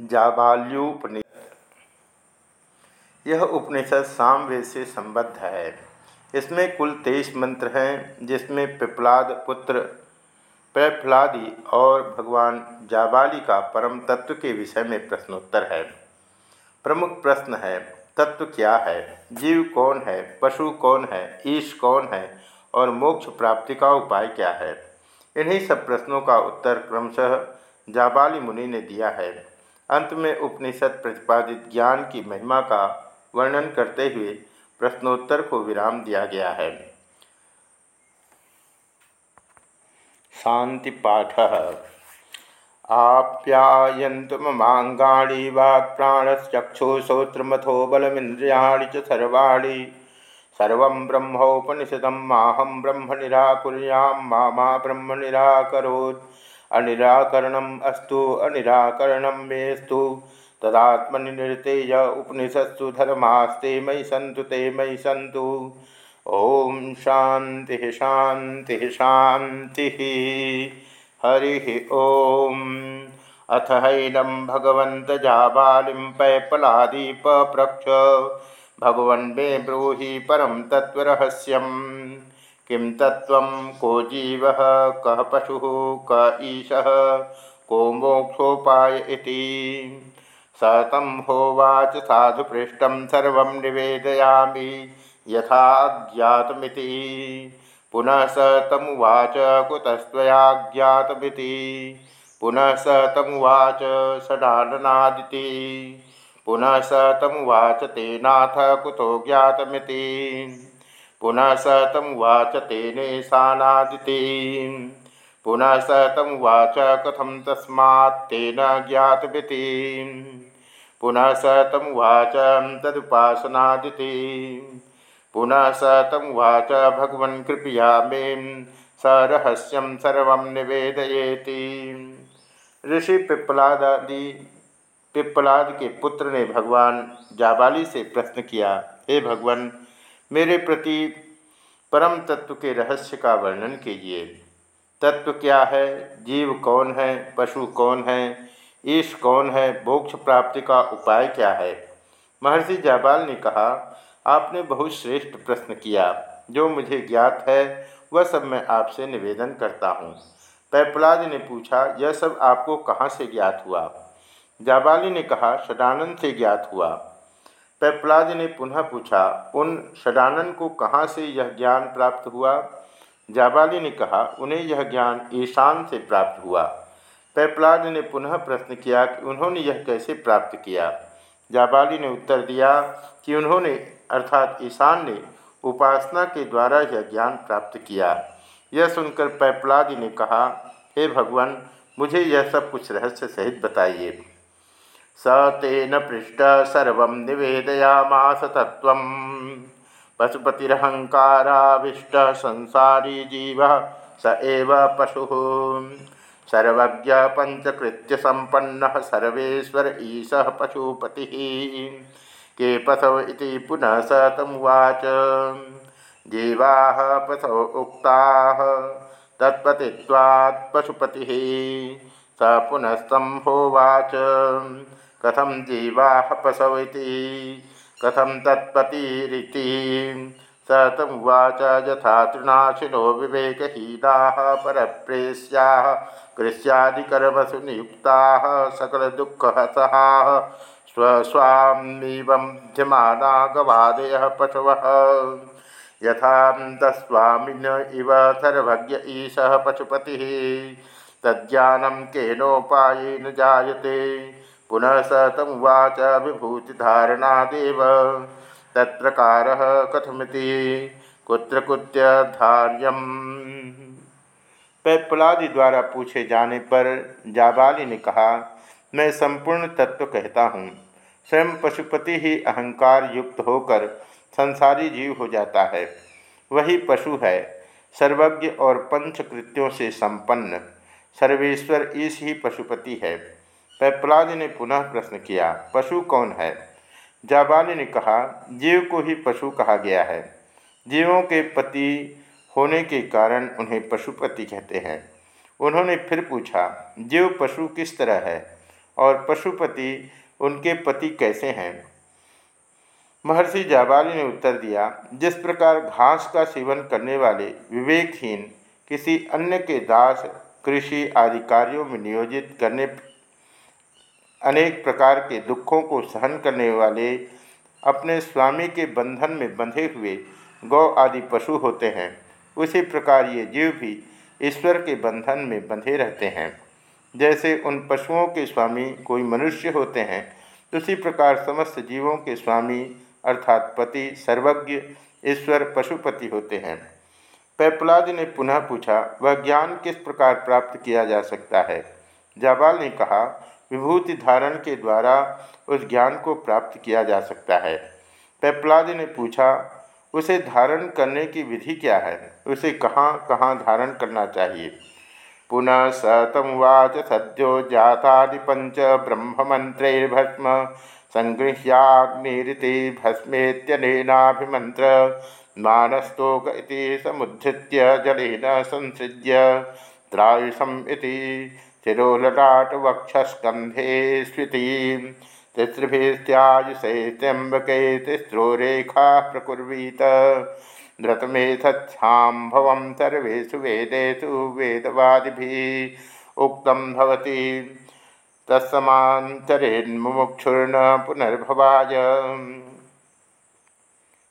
जाबाल्योपनिषद। यह उपनिषद सामवेद से संबद्ध है। इसमें कुल तेईस मंत्र हैं, जिसमें पिपलाद पुत्र, प्रहलादी और भगवान जाबाली का परम तत्व के विषय में प्रश्नोत्तर है। प्रमुख प्रश्न है, तत्व क्या है? जीव कौन है? पशु कौन है? ईश कौन है? और मोक्ष प्राप्ति का उपाय क्या है? इन्हीं सब प्रश्नों का उत्तर क्रमशः जाबाली मुनि ने दिया है। अंत में उपनिषद प्रतिपादित ज्ञान की महिमा का वर्णन करते हुए प्रश्नोत्तर को विराम दिया गया है। शांति पाठ। आप्यायन्तु ममाङ्गाणि वाक्प्राणश्चक्षुश्रोत्रमथो बलमिन्द्रियाणि च सर्वाणि। सर्वं ब्रह्मोपनिषदं माहं ब्रह्म निराकुर्यां मा ब्रह्म निराकरोत् अनिराकरणम् अस्तु अनिराकरणं मेस्तु तदात्मनि निरतेय उपनिषत्सु धर्मास्ते मयि सन्तु, ते मयि सन्तु। ॐ शान्तिः शान्तिः शान्तिः। हरि ओम अथ हैनम भगवंत जाबालिम पैपलादीपप्रक्ष भगवन् मे ब्रूहि परम तत्वरहस्यम किं तत्व को जीव कह पशु, क ईश, को मोक्षोपाय इति। स तं होवाच साधुपृष्ठं सर्वं निवेदयामि, यथा ज्ञातमिति पुनः स तमुवाच कुतस्त्वयाज्ञातमिति। पुनः स तमुवाच षडाननादिति पुनः स तमुवाच तेनाथ कुतो ज्ञातमिति। पुनः स तमुवाच तेनेशानादिति पुनः स तमुवाच कथम तस्मात्तेन ज्ञातमिति पुनः स तमुवाच तदुपासनादिति। पुनः स तमुवाच भगवन् कृपया मे स रहस्यम सर्व निवेदयेति। ऋषि पिप्पलादि पिप्पलाद के पुत्र ने भगवान जाबाली से प्रश्न किया, हे भगवान मेरे प्रति परम तत्व के रहस्य का वर्णन कीजिए। तत्व क्या है? जीव कौन है? पशु कौन है? ईश कौन है? मोक्ष प्राप्ति का उपाय क्या है? महर्षि जाबाल ने कहा, आपने बहुत श्रेष्ठ प्रश्न किया। जो मुझे ज्ञात है, वह सब मैं आपसे निवेदन करता हूँ। पैपलाद ने पूछा, यह सब आपको कहाँ से ज्ञात हुआ? जाबाली ने कहा षडानंद से ज्ञात हुआ। पैपलाद ने पुनः पूछा, उन षडानंद को कहाँ से यह ज्ञान प्राप्त हुआ? जाबाली ने कहा, उन्हें यह ज्ञान ईशान से प्राप्त हुआ। पैपलाद ने पुनः प्रश्न किया कि उन्होंने यह कैसे प्राप्त किया? जाबाली ने उत्तर दिया कि उन्होंने, अर्थात ईशान ने, उपासना के द्वारा यह ज्ञान प्राप्त किया। यह सुनकर पैपलादि ने कहा, हे भगवान, मुझे यह सब कुछ रहस्य सहित बताइए। स तेन पृष्ठ सर्व निवेदयामास तत्व पशुपतिरहंकाराविष्ट संसारी जीव स एव पशु। सर्वज्ञ पंचकृत्य सर्वेश्वर ईश पशुपति। के पशव इति पुनः स तमुवाच जीवा पशव उक्ता तत्पतिवात् पशुपति। स पुनस्तंभोवाच कथम जीवा पशव कथम तत्पतिरिति? स तमुवाच यथा तृणाशिनो विवेकहीना परप्रेस्या कृष्यादिकर्मसु नियुक्ता सकलदुःखसहा स्वस्वामीवध्यमाना गवादय पशव। यथा तस्वामिन इव सर्वज्ञ ईश पशुपति। तज्ज्ञानं केनोपायेन जायते। पुनः स तमुवाच विभूतिधारणादेव तत्प्रकारः कथमिति? कुत्र कुत्यधार्यम पैपलादि द्वारा पूछे जाने पर जाबाली ने कहा, मैं संपूर्ण तत्व कहता हूँ। स्वयं पशुपति ही अहंकार युक्त होकर संसारी जीव हो जाता है। वही पशु है। सर्वज्ञ और पंचकृत्यों से संपन्न। सर्वेश्वर ईश ही पशुपति है। पैपलाद ने पुनः प्रश्न किया, पशु कौन है? जाबाली ने कहा, जीव को ही पशु कहा गया है। जीवों के पति होने के कारण उन्हें पशुपति कहते हैं। उन्होंने फिर पूछा, जीव पशु किस तरह है? और पशुपति उनके पति कैसे हैं? महर्षि जाबाली ने उत्तर दिया, जिस प्रकार घास का सेवन करने वाले विवेकहीन किसी अन्य के दास, कृषि आदि कार्यों में नियोजित करने अनेक प्रकार के दुखों को सहन करने वाले अपने स्वामी के बंधन में बंधे हुए गौ आदि पशु होते हैं। उसी प्रकार ये जीव भी ईश्वर के बंधन में बंधे रहते हैं। जैसे उन पशुओं के स्वामी कोई मनुष्य होते हैं, उसी प्रकार समस्त जीवों के स्वामी अर्थात पति, सर्वज्ञ, ईश्वर, पशुपति होते हैं। पैपलाद ने पुनः पूछा, वह ज्ञान किस प्रकार प्राप्त किया जा सकता है? जाबाल ने कहा विभूति धारण के द्वारा उस ज्ञान को प्राप्त किया जा सकता है। पैपलाद ने पूछा, उसे धारण करने की विधि क्या है? उसे कहाँ कहाँ धारण करना चाहिए? पुनः स तमुवाच सद्यो जातादि पंच ब्रह्म मंत्रिर्भस्म संगृह्याग्निरिति भस्मेत्यनेनाभिमंत्र मानस्तोक समुद्धृत्य जलेन संसृज्य, त्रायुषम इति शिरोललाटवक्षस्कंधे स्विति तिसृभिस्त्यायुषे त्र्यंबके तिस्रो रेखा प्रकुर्वीत धृतमेथाभव सर्वेशु वेदेशु वेदवादि उक्त भवति। तत्समांतरेन्मुमुक्षुर्न पुनर्भवाय।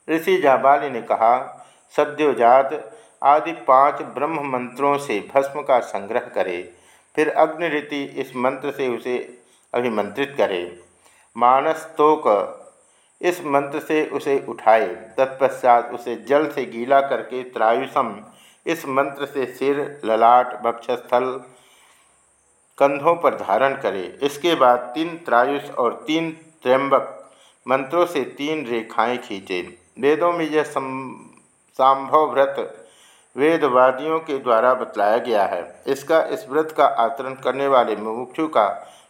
ऋषि जाबाली ने कहा, सद्योजात आदि पाँच ब्रह्म मंत्रों से भस्म का संग्रह करे। फिर अग्निरीति इस मंत्र से उसे अभिमंत्रित करे। मानस्तोक, इस मंत्र से उसे उठाए। तत्पश्चात उसे जल से गीला करके त्रायुषम, इस मंत्र से सिर, ललाट भक्षस्थल कंधों पर धारण करे। इसके बाद तीन त्रायुष और तीन त्र्यंबक मंत्रों से तीन रेखाएँ खींचे। वेदों में यह संभव व्रत वेदवादियों के द्वारा बतलाया गया है। इसका इस व्रत का आचरण करने वाले मुमुक्षु का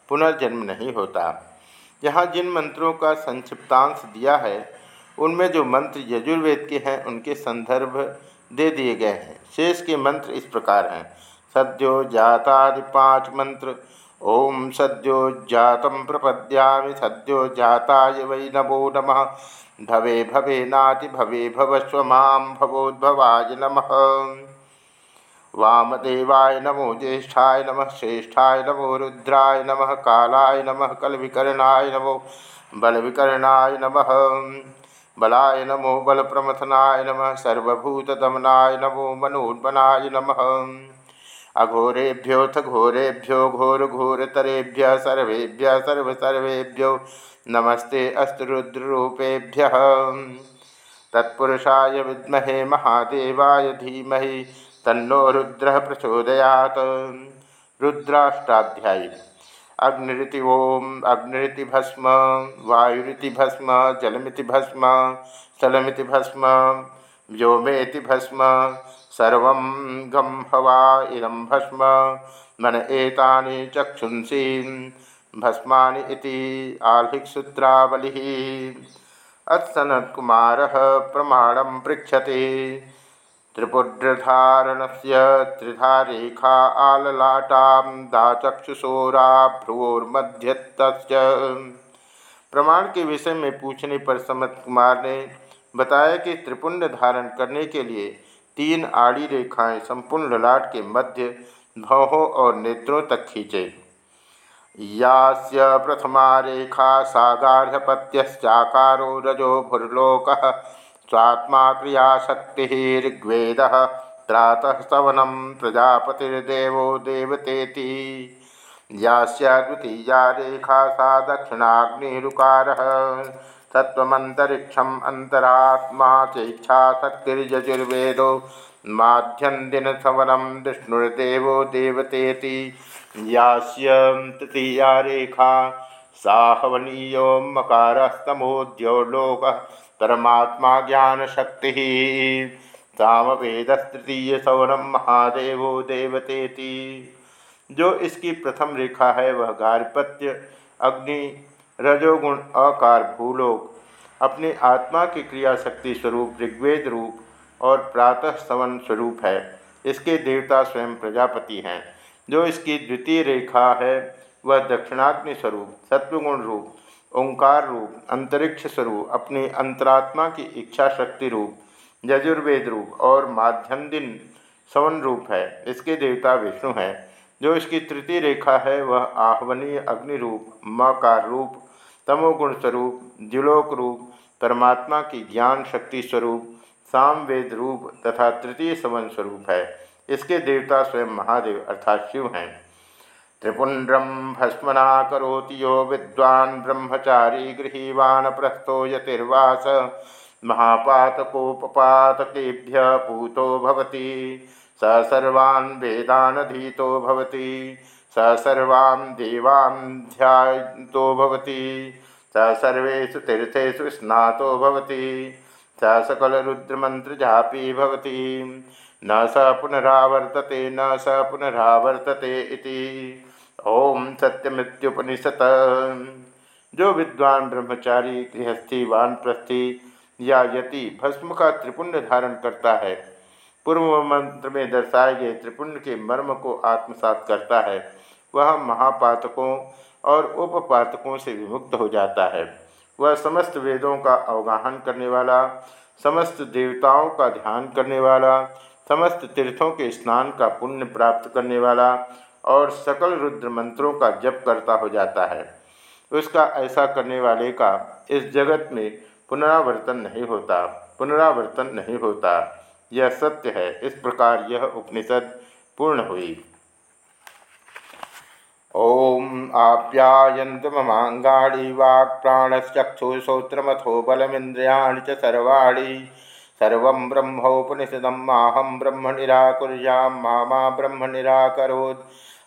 पुनर्जन्म नहीं होता। यहाँ जिन मंत्रों का संक्षिप्तांश दिया है, उनमें जो मंत्र यजुर्वेद के हैं, उनके संदर्भ दे दिए गए हैं। शेष के मंत्र इस प्रकार हैं। सद्यो जातादि पाँच मंत्र, ओम सद्यो जातम प्रपद्यामि, सद्यो जाताय वै नमो नम। भवे भवे नाति भवे भवस्व माँ भवोद्भवाय नमः। वामदेवाय नमो ज्येष्ठाय नमः, श्रेष्ठाय नमो रुद्राय नमः, कालाय नमः, कलविकर्णाय नमो बलविकर्णाय नमः। बलाय नमो बलप्रमथनाय नमः, सर्वभूतदमनाय नमो मनोन्मनाय नमः। अघोरेभ्योऽथ घोरेभ्यो घोरघोरतरेभ्य सर्वेभ्य सर्वसर्वेभ्यो। नमस्ते अस्तु रुद्ररूपेभ्यः। तत्पुरुषाय विद्महे महादेवाय धीमहि, तन्नो रुद्र प्रचोदयात। रुद्राष्टाध्यायी। अग्निति ओम अग्निति भस्म, वायुरिति भस्म, जलमिति भस्म, स्थलमिति भस्म, व्योमेति भस्म सर्व गम हवा इदम भस्म, मन एतानि चक्षुंसी, भस्मानि इति आह्लिक्सूत्रावलिः प्रमाणं पृच्छति। त्रिपुड्रधारण से त्रिधा रेखा आललाटां दाचक्षुषोरा भ्रुवोर्मध्यत प्रमाण के विषय में पूछने पर समत कुमार ने बताया कि त्रिपुंड धारण करने के लिए तीन आड़ी रेखाएँ संपूर्ण ललाट के मध्य भवों और नेत्रों तक खींचे। यास्य प्रथमा रेखा सागार्हपत्यश्चाकारो रजो भुर्लोक स्वात्मा क्रियाशक्ति ऋग्वेद त्रातः सवनम प्रजापतिर्देवो देवतेति। यास्या द्वितीया रेखा सा दक्षिणाग्निरुकार। तत्वमंतरिक्षम अंतरात्मा चेच्छा शक्तिर्यजुर्वेदो माध्यम दिन सवनम विष्णुर्देवो देवतेति यास्य तृतीया रेखा साहवनीयो मकारस्तमोद्यो लोक परमात्मा ज्ञान शक्ति सामवेद तृतीय सौरम महादेवो देवतेति। जो इसकी प्रथम रेखा है, वह गार्पत्य अग्नि रजोगुण, अकार, भूलोक, अपने आत्मा की क्रिया शक्ति स्वरूप, ऋग्वेद रूप और प्रातः सवन स्वरूप है। इसके देवता स्वयं प्रजापति हैं। जो इसकी द्वितीय रेखा है, वह दक्षिणाग्नि स्वरूप, सत्वगुण रूप, ओंकार रूप, अंतरिक्ष स्वरूप, अपनी अंतरात्मा की इच्छा शक्ति रूप, यजुर्वेद रूप और माध्यम दिन सवन रूप है। इसके देवता विष्णु हैं। जो इसकी तृतीय रेखा है, वह आह्वनीय अग्नि रूप मकार रूप तमोगुण स्वरूप द्युलोक रूप परमात्मा की ज्ञान शक्ति स्वरूप, सामवेद रूप तथा तृतीय समन स्वरूप है। इसके देवता स्वयं महादेव अर्थात शिव हैं। त्रिपुंड्रम भस्मना करोति यो विद्वान् ब्रह्मचारी गृहीवान प्रस्थो यतिर्वास। महापातकोपपातकेभ्य पूतो भवति। स सर्वान् वेदानधीतो भवति, स सर्वां देवां ध्यातो भवति, स सर्वेषु तीर्थेषु स्नातो भवति, स सकलरुद्रमन्त्रजापी भवति, न स पुनरावर्तते, न स पुनरावर्तते इति। ओम सत्यमृत्युपनिषत। जो विद्वान, ब्रह्मचारी, गृहस्थी, वानप्रस्थी या यति भस्म का त्रिपुण्य धारण करता है पूर्व मंत्र में दर्शाए गए त्रिपुण्य के मर्म को आत्मसात करता है। वह महापातकों और उपपातकों से विमुक्त हो जाता है। वह समस्त वेदों का अवगाहन करने वाला, समस्त देवताओं का ध्यान करने वाला, समस्त तीर्थों के स्नान का पुण्य प्राप्त करने वाला और सकल रुद्र मंत्रों का जप करता हो जाता है। उसका ऐसा करने वाले का इस जगत में पुनरावर्तन नहीं होता, पुनरावर्तन नहीं होता। यह सत्य है। इस प्रकार यह उपनिषद पूर्ण हुई। ओम आप्यायंत ममांगाणी वाक् प्राणश्चक्षुश्रोत्रमथो बलमिंद्रियाणि च सर्व ब्रह्मोपनिषद माहम ब्रह्म निराकुरिया मा ब्रह्म निराकरोत्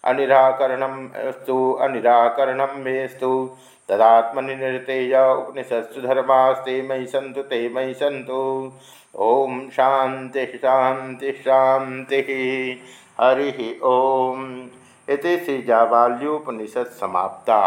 अनिराकरणस्तु अनिराकरणं मेस्तु तदात्मनिर्तेय उपनिषत्सु धर्मास्ते मयि सन्तु, ते मयि सन्तु। ॐ शांति शांति शान्तिः। हरिः ॐ इति श्रीजाबाल्योपनिषत् समाप्ता।